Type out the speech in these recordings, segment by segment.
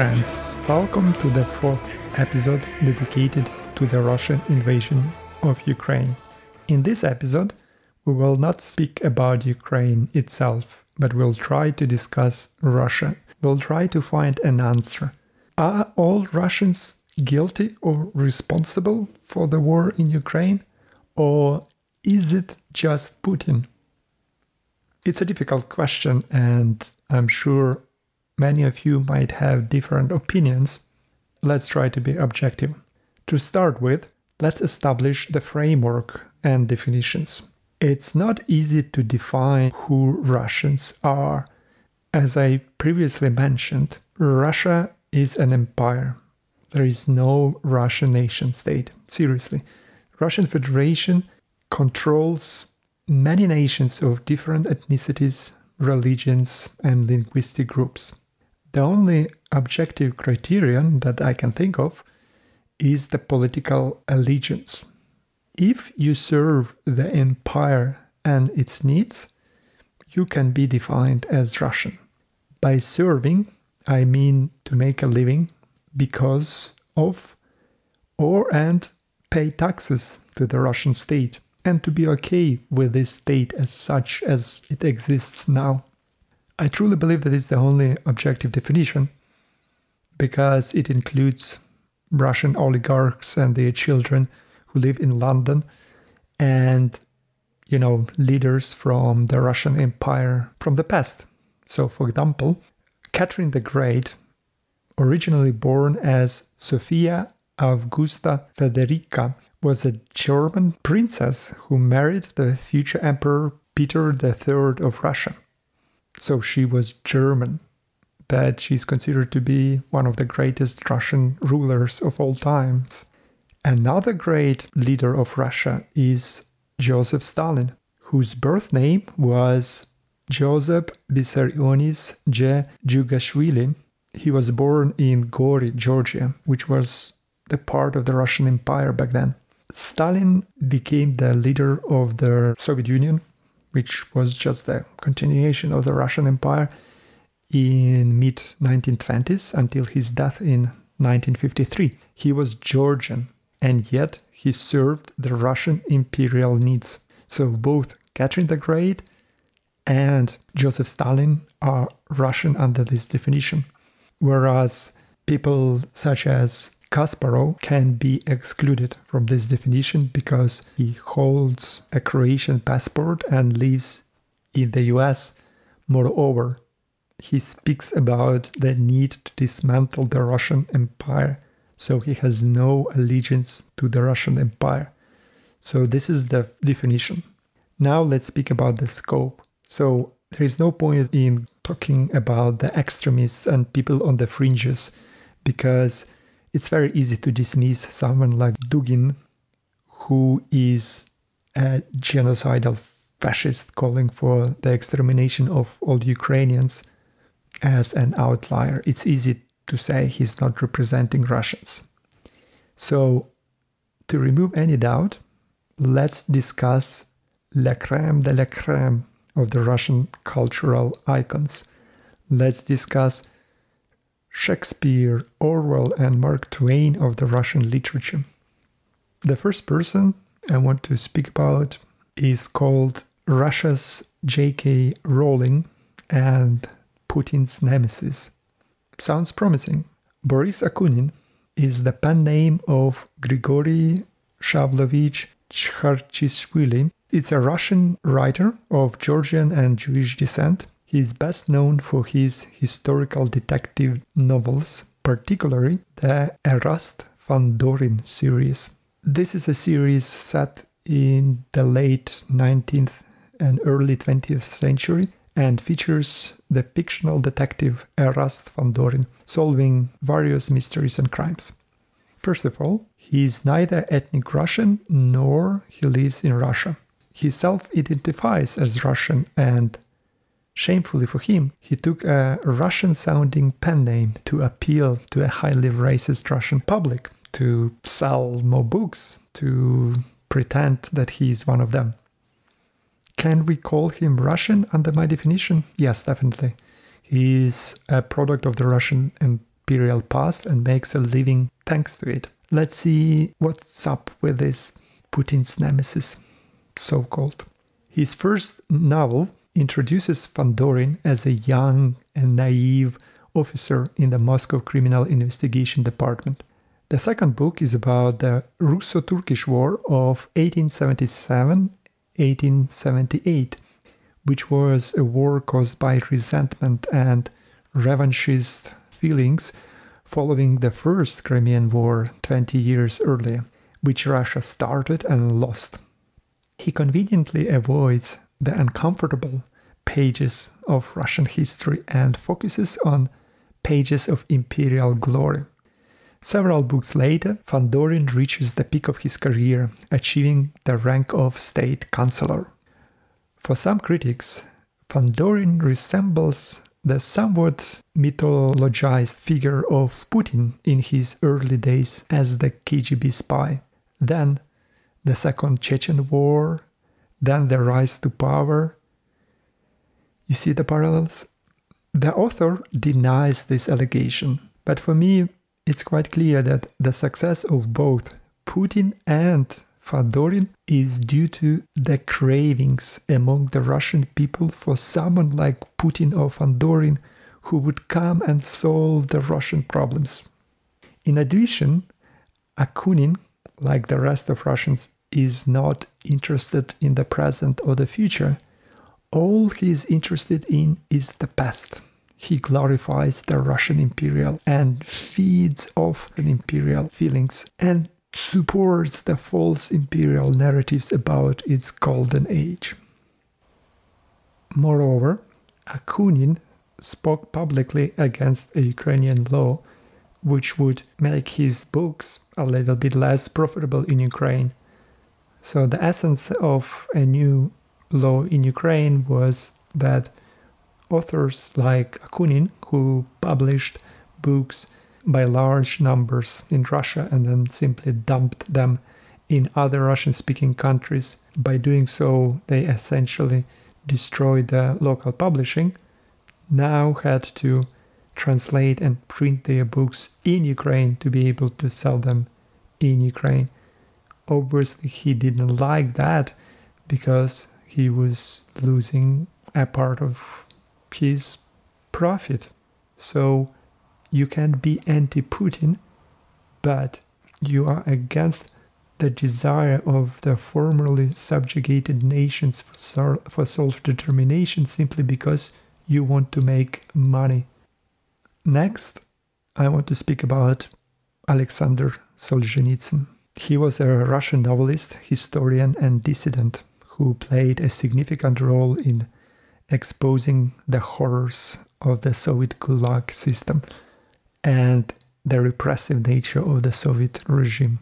Friends. Welcome to the fourth episode dedicated to the Russian invasion of Ukraine. In this episode, we will not speak about Ukraine itself, but we'll try to discuss Russia. We'll try to find an answer. Are all Russians guilty or responsible for the war in Ukraine? Or is it just Putin? It's a difficult question, and I'm sure many of you might have different opinions. Let's try to be objective. To start with, let's establish the framework and definitions. It's not easy to define who Russians are. As I previously mentioned, Russia is an empire. There is no Russian nation state. Seriously. Russian Federation controls many nations of different ethnicities, religions, and linguistic groups. The only objective criterion that I can think of is the political allegiance. If you serve the empire and its needs, you can be defined as Russian. By serving, I mean to make a living because of or and pay taxes to the Russian state and to be okay with this state as such as it exists now. I truly believe that is the only objective definition because it includes Russian oligarchs and their children who live in London and you know leaders from the Russian Empire from the past. So for example, Catherine the Great, originally born as Sophia Augusta Federica, was a German princess who married the future Emperor Peter III of Russia. So she was German, but she's considered to be one of the greatest Russian rulers of all times. Another great leader of Russia is Joseph Stalin, whose birth name was Joseph Vissarionis J. Jugashvili. He was born in Gori, Georgia, which was the part of the Russian Empire back then. Stalin became the leader of the Soviet Union, which was just the continuation of the Russian Empire in mid 1920s until his death in 1953. He was Georgian and yet he served the Russian imperial needs. So both Catherine the Great and Joseph Stalin are Russian under this definition, whereas people such as Kasparov can be excluded from this definition because he holds a Croatian passport and lives in the US. Moreover, he speaks about the need to dismantle the Russian Empire, so he has no allegiance to the Russian Empire. So, this is the definition. Now, let's speak about the scope. So, there is no point in talking about the extremists and people on the fringes because it's very easy to dismiss someone like Dugin, who is a genocidal fascist calling for the extermination of all Ukrainians as an outlier. It's easy to say he's not representing Russians. So, to remove any doubt, let's discuss la crème de la crème of the Russian cultural icons. Let's discuss Shakespeare, Orwell, and Mark Twain of the Russian literature. The first person I want to speak about is called Russia's J.K. Rowling and Putin's nemesis. Sounds promising. Boris Akunin is the pen name of Grigory Shalvovich Chkhartishvili. It's a Russian writer of Georgian and Jewish descent he is best known for his historical detective novels, particularly the Erast Fandorin series. This is a series set in the late 19th and early 20th century and features the fictional detective Erast Fandorin solving various mysteries and crimes. First of all, he is neither ethnic Russian nor he lives in Russia. He self identifies as Russian and Shamefully for him, he took a Russian sounding pen name to appeal to a highly racist Russian public, to sell more books, to pretend that he is one of them. Can we call him Russian under my definition? Yes, definitely. He is a product of the Russian imperial past and makes a living thanks to it. Let's see what's up with this Putin's nemesis, so called. His first novel introduces Fandorin as a young and naive officer in the Moscow Criminal Investigation Department. The second book is about the Russo Turkish War of 1877 1878, which was a war caused by resentment and revanchist feelings following the First Crimean War 20 years earlier, which Russia started and lost. He conveniently avoids the uncomfortable pages of Russian history and focuses on pages of imperial glory. Several books later, Fandorin reaches the peak of his career, achieving the rank of state councillor. For some critics, Fandorin resembles the somewhat mythologized figure of Putin in his early days as the KGB spy. Then, the Second Chechen War, then the rise to power. You see the parallels? The author denies this allegation, but for me, it's quite clear that the success of both Putin and Fandorin is due to the cravings among the Russian people for someone like Putin or Fandorin who would come and solve the Russian problems. In addition, Akunin, like the rest of Russians, is not interested in the present or the future. All he is interested in is the past. He glorifies the Russian imperial and feeds off the imperial feelings and supports the false imperial narratives about its golden age. Moreover, Akunin spoke publicly against a Ukrainian law which would make his books a little bit less profitable in Ukraine. So, the essence of a new law in Ukraine was that authors like Akunin, who published books by large numbers in Russia and then simply dumped them in other Russian speaking countries. By doing so, they essentially destroyed the local publishing, now had to translate and print their books in Ukraine to be able to sell them in Ukraine. Obviously, he didn't like that because he was losing a part of his profit. So you can't be anti Putin, but you are against the desire of the formerly subjugated nations for, self determination simply because you want to make money. Next, I want to speak about Alexander Solzhenitsyn. He was a Russian novelist, historian, and dissident who played a significant role in exposing the horrors of the Soviet Gulag system and the repressive nature of the Soviet regime.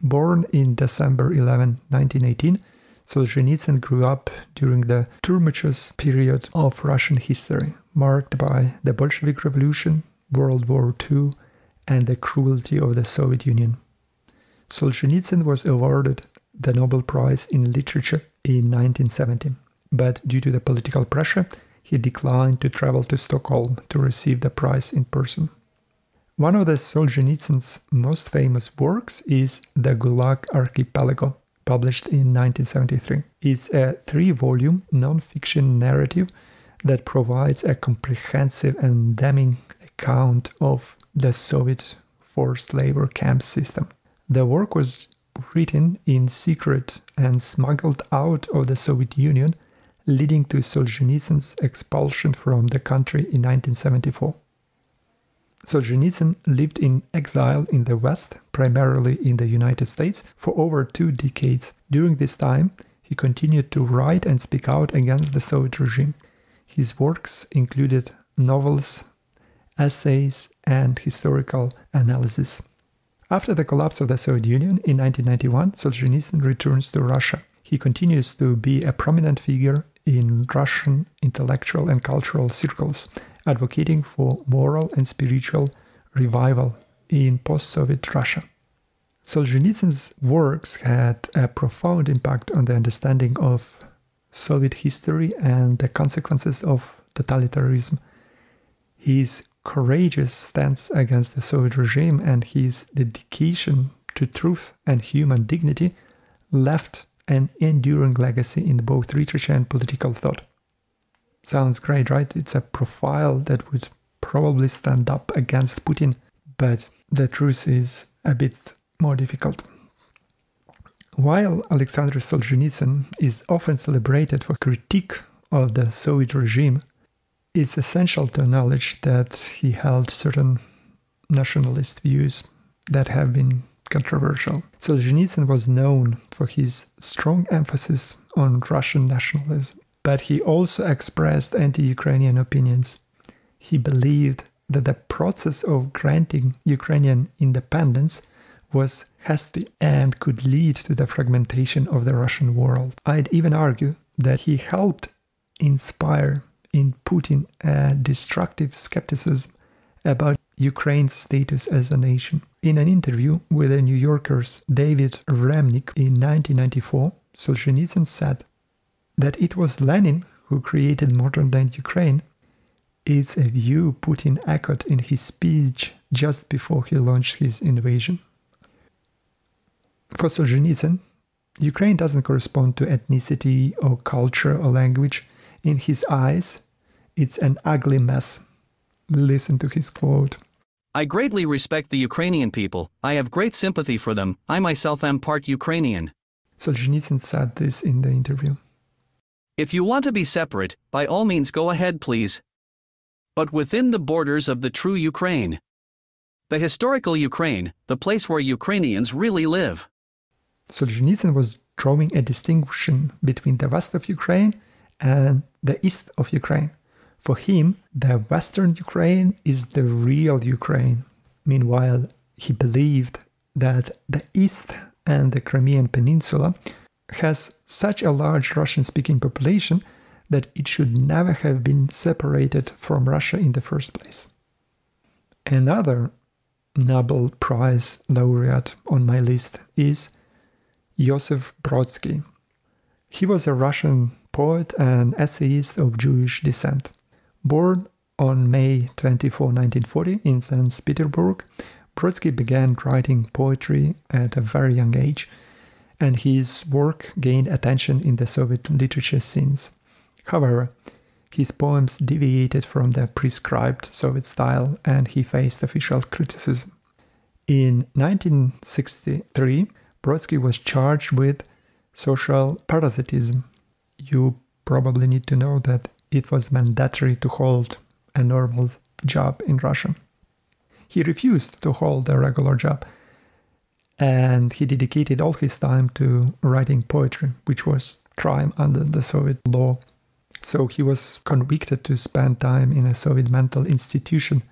Born in December 11, 1918, Solzhenitsyn grew up during the tumultuous period of Russian history, marked by the Bolshevik Revolution, World War II, and the cruelty of the Soviet Union. Solzhenitsyn was awarded the Nobel Prize in Literature in 1970 but due to the political pressure, he declined to travel to Stockholm to receive the prize in person. One of the Solzhenitsyn's most famous works is The Gulag Archipelago, published in 1973. It's a three volume non fiction narrative that provides a comprehensive and damning account of the Soviet forced labor camp system. The work was written in secret and smuggled out of the Soviet Union leading to Solzhenitsyn's expulsion from the country in 1974. Solzhenitsyn lived in exile in the West, primarily in the United States, for over two decades. During this time, he continued to write and speak out against the Soviet regime. His works included novels, essays, and historical analysis. After the collapse of the Soviet Union in 1991, Solzhenitsyn returns to Russia. He continues to be a prominent figure in Russian intellectual and cultural circles, advocating for moral and spiritual revival in post Soviet Russia. Solzhenitsyn's works had a profound impact on the understanding of Soviet history and the consequences of totalitarianism. His courageous stance against the Soviet regime and his dedication to truth and human dignity left an enduring legacy in both literature and political thought. Sounds great, right? It's a profile that would probably stand up against Putin, but the truth is a bit more difficult. While Alexander Solzhenitsyn is often celebrated for critique of the Soviet regime, it's essential to acknowledge that he held certain nationalist views that have been controversial. Solzhenitsyn was known for his strong emphasis on Russian nationalism, but he also expressed anti Ukrainian opinions. He believed that the process of granting Ukrainian independence was hasty and could lead to the fragmentation of the Russian world. I'd even argue that he helped inspire in Putin a destructive skepticism about Ukraine's status as a nation. In an interview with the New Yorker's David Remnick in 1994, Solzhenitsyn said that it was Lenin who created modern day Ukraine. It's a view Putin echoed in his speech just before he launched his invasion. For Solzhenitsyn, Ukraine doesn't correspond to ethnicity or culture or language. In his eyes, it's an ugly mess. Listen to his quote. I greatly respect the Ukrainian people. I have great sympathy for them. I myself am part Ukrainian. Solzhenitsyn said this in the interview. If you want to be separate, by all means go ahead, please. But within the borders of the true Ukraine. The historical Ukraine, the place where Ukrainians really live. Solzhenitsyn was drawing a distinction between the west of Ukraine and the east of Ukraine. For him, the western Ukraine is the real Ukraine. Meanwhile, he believed that the east and the Crimean Peninsula has such a large Russian speaking population that it should never have been separated from Russia in the first place. Another Nobel Prize laureate on my list is Joseph Brodsky. He was a Russian poet and essayist of Jewish descent. Born on May 24, 1940, in St. Petersburg, Brodsky began writing poetry at a very young age, and his work gained attention in the Soviet literature scenes. However, his poems deviated from the prescribed Soviet style and he faced official criticism. In 1963, Brodsky was charged with social parasitism. You probably need to know that it was mandatory to hold a normal job in Russia. He refused to hold a regular job and he dedicated all his time to writing poetry, which was crime under the Soviet law. So he was convicted to spend time in a Soviet mental institution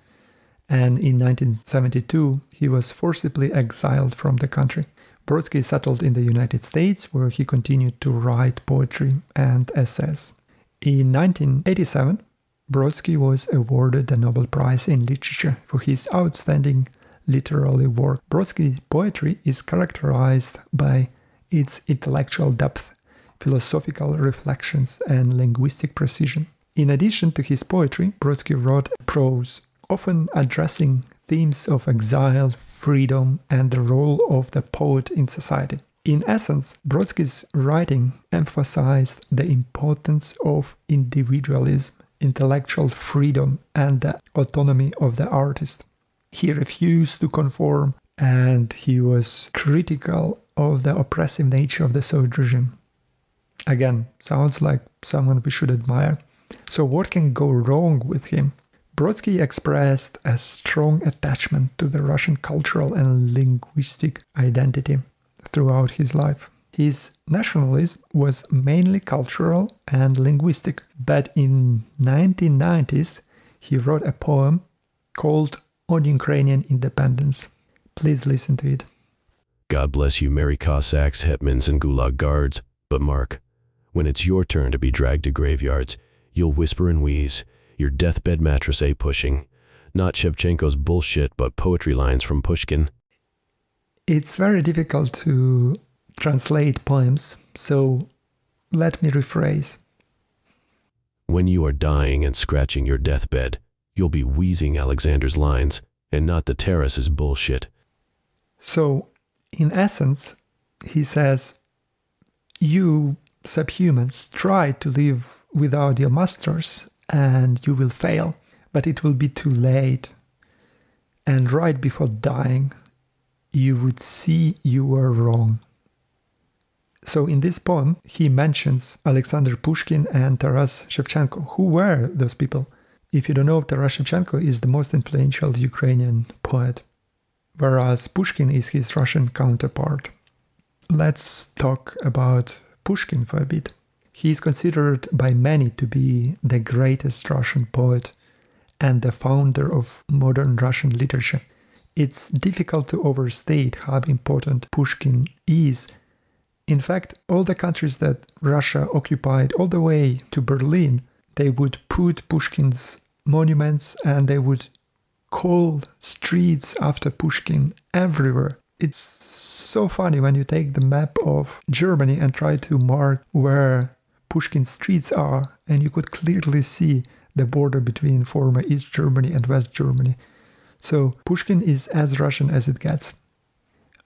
and in 1972 he was forcibly exiled from the country. Brodsky settled in the United States, where he continued to write poetry and essays. In 1987, Brodsky was awarded the Nobel Prize in Literature for his outstanding literary work. Brodsky's poetry is characterized by its intellectual depth, philosophical reflections, and linguistic precision. In addition to his poetry, Brodsky wrote prose, often addressing themes of exile, freedom, and the role of the poet in society. In essence, Brodsky's writing emphasized the importance of individualism, intellectual freedom, and the autonomy of the artist. He refused to conform and he was critical of the oppressive nature of the Soviet regime. Again, sounds like someone we should admire. So, what can go wrong with him? Brodsky expressed a strong attachment to the Russian cultural and linguistic identity throughout his life. His nationalism was mainly cultural and linguistic, but in 1990s he wrote a poem called On Ukrainian Independence. Please listen to it. God bless you, merry Cossacks, hetmans, and Gulag guards. But Mark, when it's your turn to be dragged to graveyards, you'll whisper and wheeze, your deathbed mattress a pushing. Not Shevchenko's bullshit, but poetry lines from Pushkin. It's very difficult to translate poems, so let me rephrase. When you are dying and scratching your deathbed, you'll be wheezing Alexander's lines and not the Taras's bullshit. So, in essence, he says, You subhumans try to live without your masters and you will fail, but it will be too late. And right before dying, you would see you were wrong. So in this poem, he mentions Alexander Pushkin and Taras Shevchenko. Who were those people? If you don't know, Taras Shevchenko is the most influential Ukrainian poet, whereas Pushkin is his Russian counterpart. Let's talk about Pushkin for a bit. He is considered by many to be the greatest Russian poet and the founder of modern Russian literature. It's difficult to overstate how important Pushkin is in fact, all the countries that Russia occupied, all the way to Berlin, they would put Pushkin's monuments and they would call streets after Pushkin everywhere. It's so funny when you take the map of Germany and try to mark where Pushkin streets are, and you could clearly see the border between former East Germany and West Germany. So Pushkin is as Russian as it gets.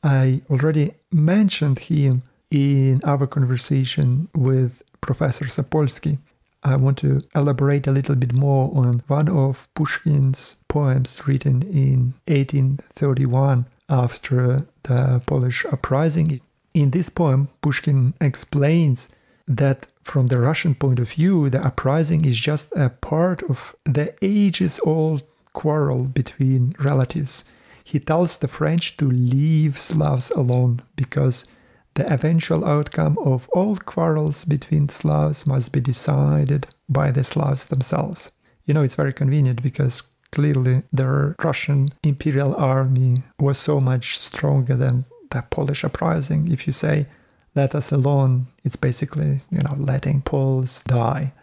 I already mentioned him in our conversation with Professor Sapolsky, I want to elaborate a little bit more on one of Pushkin's poems written in 1831 after the Polish uprising. In this poem, Pushkin explains that from the Russian point of view, the uprising is just a part of the ages old quarrel between relatives. He tells the French to leave Slavs alone because the eventual outcome of all quarrels between Slavs must be decided by the Slavs themselves. You know, it's very convenient because clearly the Russian imperial army was so much stronger than the Polish uprising. If you say, let us alone, it's basically, you know, letting Poles die.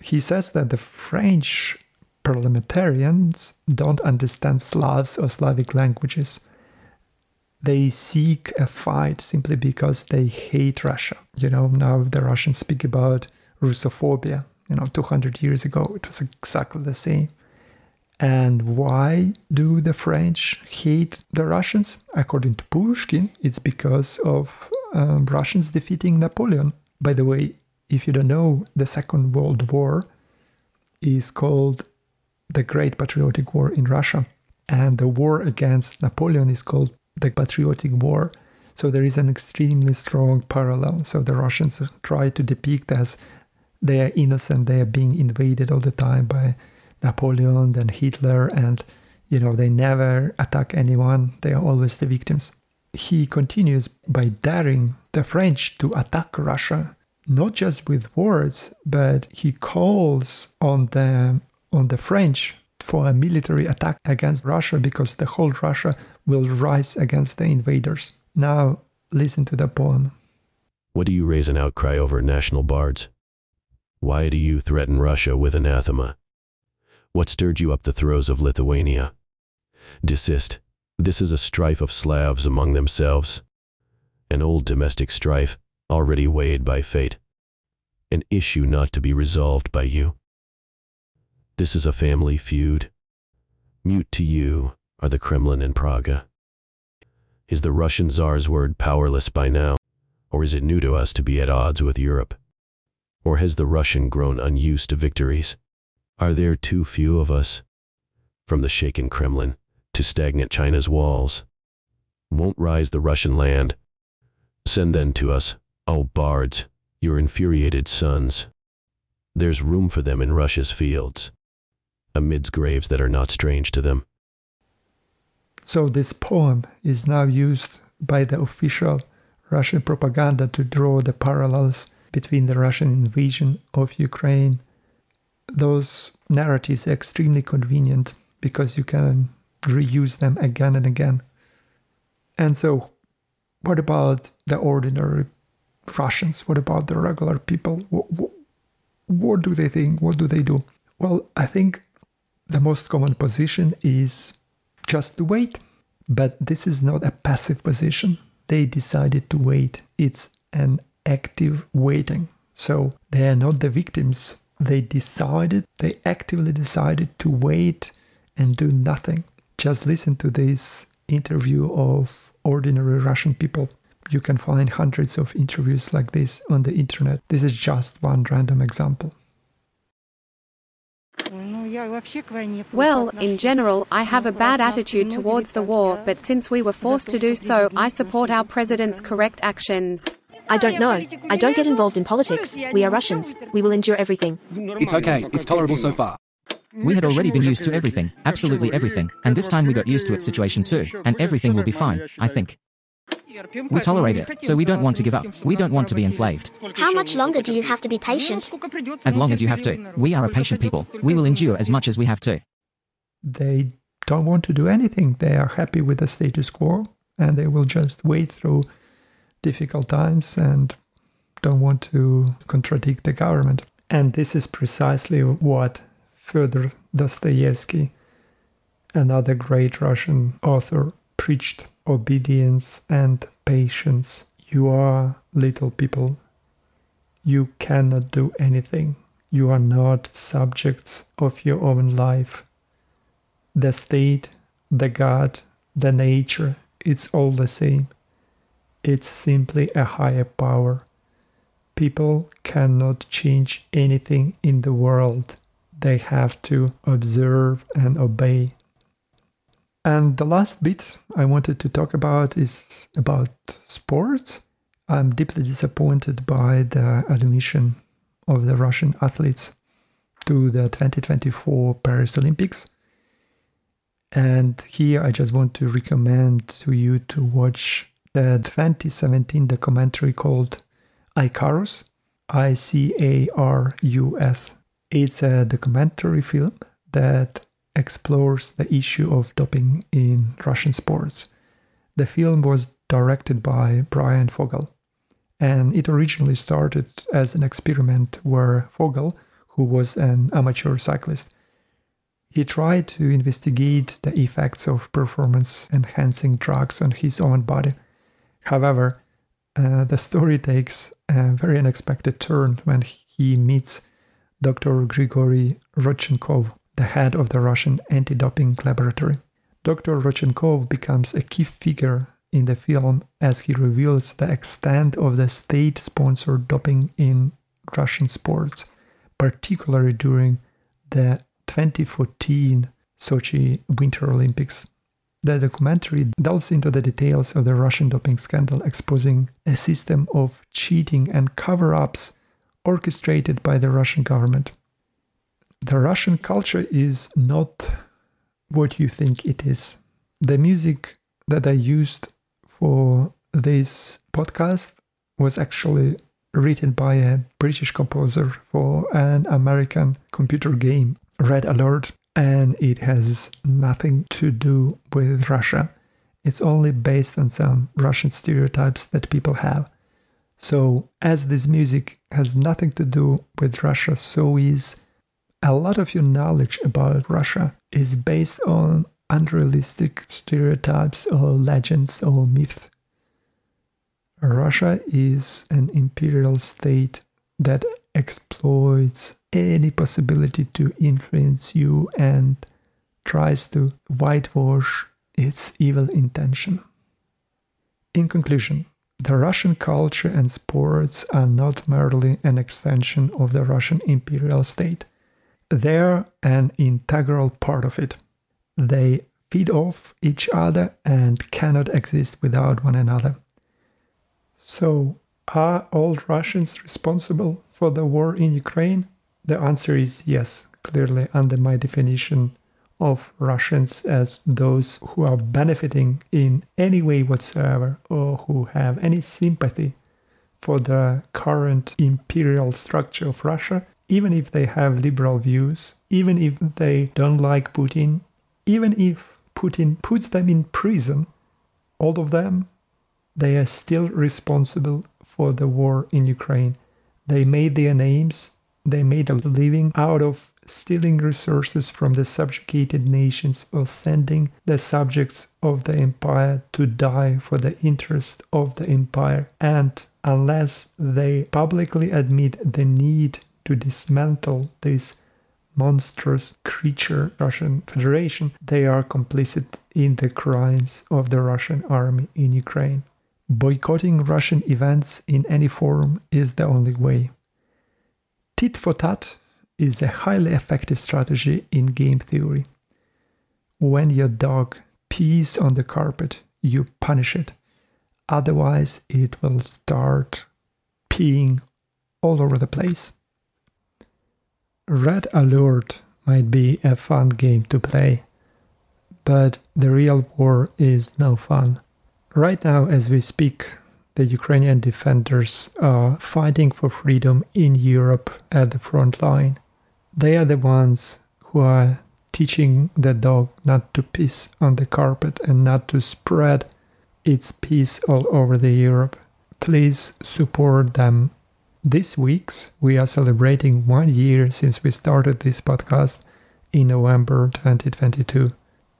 He says that the French parliamentarians don't understand Slavs or Slavic languages they seek a fight simply because they hate Russia. You know, now the Russians speak about Russophobia. You know, 200 years ago, it was exactly the same. And why do the French hate the Russians? According to Pushkin, it's because of um, Russians defeating Napoleon. By the way, if you don't know, the Second World War is called the Great Patriotic War in Russia. And the war against Napoleon is called the patriotic war. So there is an extremely strong parallel. So the Russians try to depict as they are innocent, they are being invaded all the time by Napoleon and Hitler, and you know they never attack anyone. They are always the victims. He continues by daring the French to attack Russia, not just with words, but he calls on the on the French for a military attack against Russia because the whole Russia will rise against the invaders. Now, listen to the poem. What do you raise an outcry over, national bards? Why do you threaten Russia with anathema? What stirred you up the throes of Lithuania? Desist. This is a strife of Slavs among themselves. An old domestic strife, already weighed by fate. An issue not to be resolved by you. This is a family feud. Mute to you, are the Kremlin and Praga. Is the Russian Tsar's word powerless by now, or is it new to us to be at odds with Europe? Or has the Russian grown unused to victories? Are there too few of us? From the shaken Kremlin to stagnant China's walls. Won't rise the Russian land. Send then to us, O bards, your infuriated sons. There's room for them in Russia's fields, amidst graves that are not strange to them. So this poem is now used by the official Russian propaganda to draw the parallels between the Russian invasion of Ukraine. Those narratives are extremely convenient because you can reuse them again and again. And so, what about the ordinary Russians? What about the regular people? What, what, what do they think? What do they do? Well, I think the most common position is just to wait. But this is not a passive position. They decided to wait. It's an active waiting. So they are not the victims they decided, they actively decided to wait and do nothing. Just listen to this interview of ordinary Russian people. You can find hundreds of interviews like this on the internet. This is just one random example. Well, in general, I have a bad attitude towards the war, but since we were forced to do so, I support our president's correct actions. I don't know. I don't get involved in politics. We are Russians. We will endure everything. It's okay. It's tolerable so far. We had already been used to everything, absolutely everything, and this time we got used to its situation too, and everything will be fine, I think. We tolerate it, so we don't want to give up. We don't want to be enslaved. How much longer do you have to be patient? As long as you have to. We are a patient people. We will endure as much as we have to. They don't want to do anything. They are happy with the status quo and they will just wait through difficult times and don't want to contradict the government. And this is precisely what Fyodor Dostoevsky, another great Russian author, preached obedience and patience. You are little people. You cannot do anything. You are not subjects of your own life. The state, the God, the nature, it's all the same. It's simply a higher power. People cannot change anything in the world. They have to observe and obey. And the last bit I wanted to talk about is about sports. I'm deeply disappointed by the admission of the Russian athletes to the 2024 Paris Olympics. And here I just want to recommend to you to watch the 2017 documentary called Icarus, I C A R U S. It's a documentary film that explores the issue of doping in Russian sports. The film was directed by Bryan Fogel, and it originally started as an experiment where Fogel, who was an amateur cyclist, he tried to investigate the effects of performance enhancing drugs on his own body. However, uh, the story takes a very unexpected turn when he meets Dr. Grigory Rodchenkov, the head of the Russian anti doping laboratory. Dr. Rodchenkov becomes a key figure in the film as he reveals the extent of the state sponsored doping in Russian sports, particularly during the 2014 Sochi Winter Olympics. The documentary delves into the details of the Russian doping scandal, exposing a system of cheating and cover ups orchestrated by the Russian government the Russian culture is not what you think it is. The music that I used for this podcast was actually written by a British composer for an American computer game, Red Alert, and it has nothing to do with Russia. It's only based on some Russian stereotypes that people have. So, as this music has nothing to do with Russia, so is a lot of your knowledge about Russia is based on unrealistic stereotypes or legends or myths. Russia is an imperial state that exploits any possibility to influence you and tries to whitewash its evil intention. In conclusion, the Russian culture and sports are not merely an extension of the Russian imperial state they're an integral part of it. They feed off each other and cannot exist without one another. So, are all Russians responsible for the war in Ukraine? The answer is yes, clearly under my definition of Russians as those who are benefiting in any way whatsoever or who have any sympathy for the current imperial structure of Russia even if they have liberal views, even if they don't like Putin, even if Putin puts them in prison, all of them, they are still responsible for the war in Ukraine. They made their names, they made a living out of stealing resources from the subjugated nations or sending the subjects of the empire to die for the interest of the empire. And unless they publicly admit the need to dismantle this monstrous creature Russian Federation, they are complicit in the crimes of the Russian army in Ukraine. Boycotting Russian events in any form is the only way. Tit for tat is a highly effective strategy in game theory. When your dog pees on the carpet, you punish it. Otherwise, it will start peeing all over the place. Red Alert might be a fun game to play, but the real war is no fun. Right now, as we speak, the Ukrainian defenders are fighting for freedom in Europe at the front line. They are the ones who are teaching the dog not to piss on the carpet and not to spread its piss all over the Europe. Please support them this week's we are celebrating one year since we started this podcast in November 2022.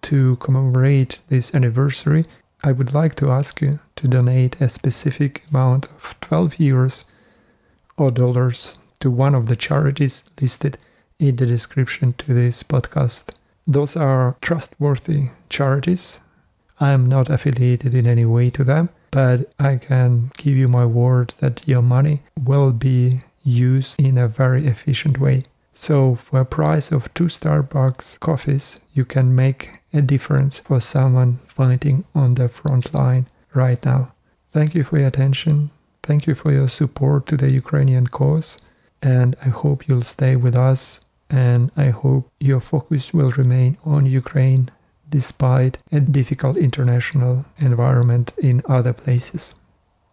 To commemorate this anniversary, I would like to ask you to donate a specific amount of 12 euros or dollars to one of the charities listed in the description to this podcast. Those are trustworthy charities. I am not affiliated in any way to them but I can give you my word that your money will be used in a very efficient way. So, for a price of two Starbucks coffees, you can make a difference for someone fighting on the front line right now. Thank you for your attention. Thank you for your support to the Ukrainian cause. And I hope you'll stay with us. And I hope your focus will remain on Ukraine despite a difficult international environment in other places.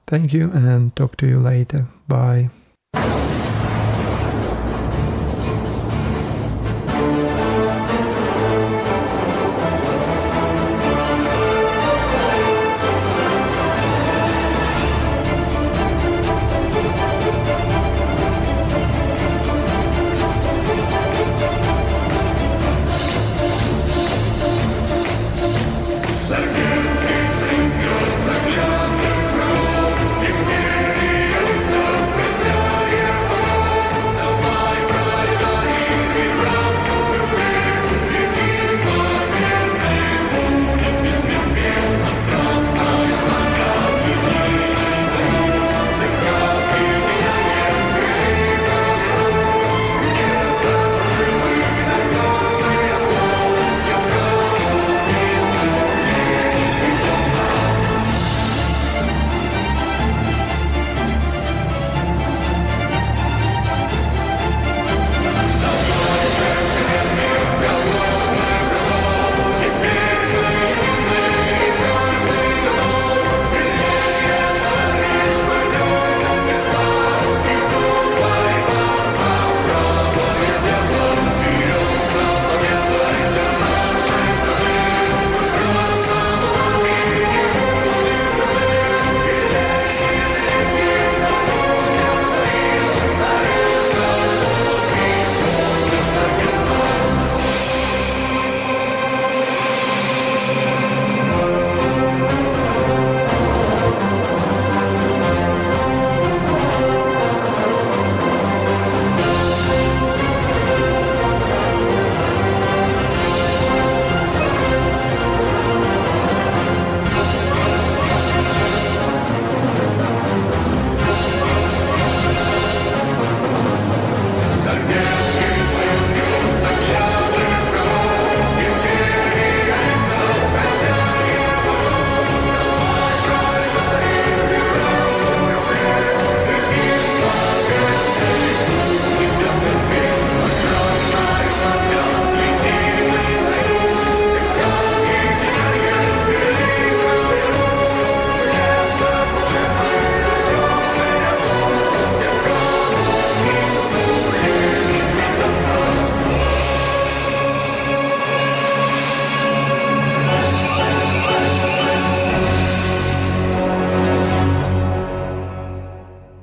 Thank you and talk to you later. Bye.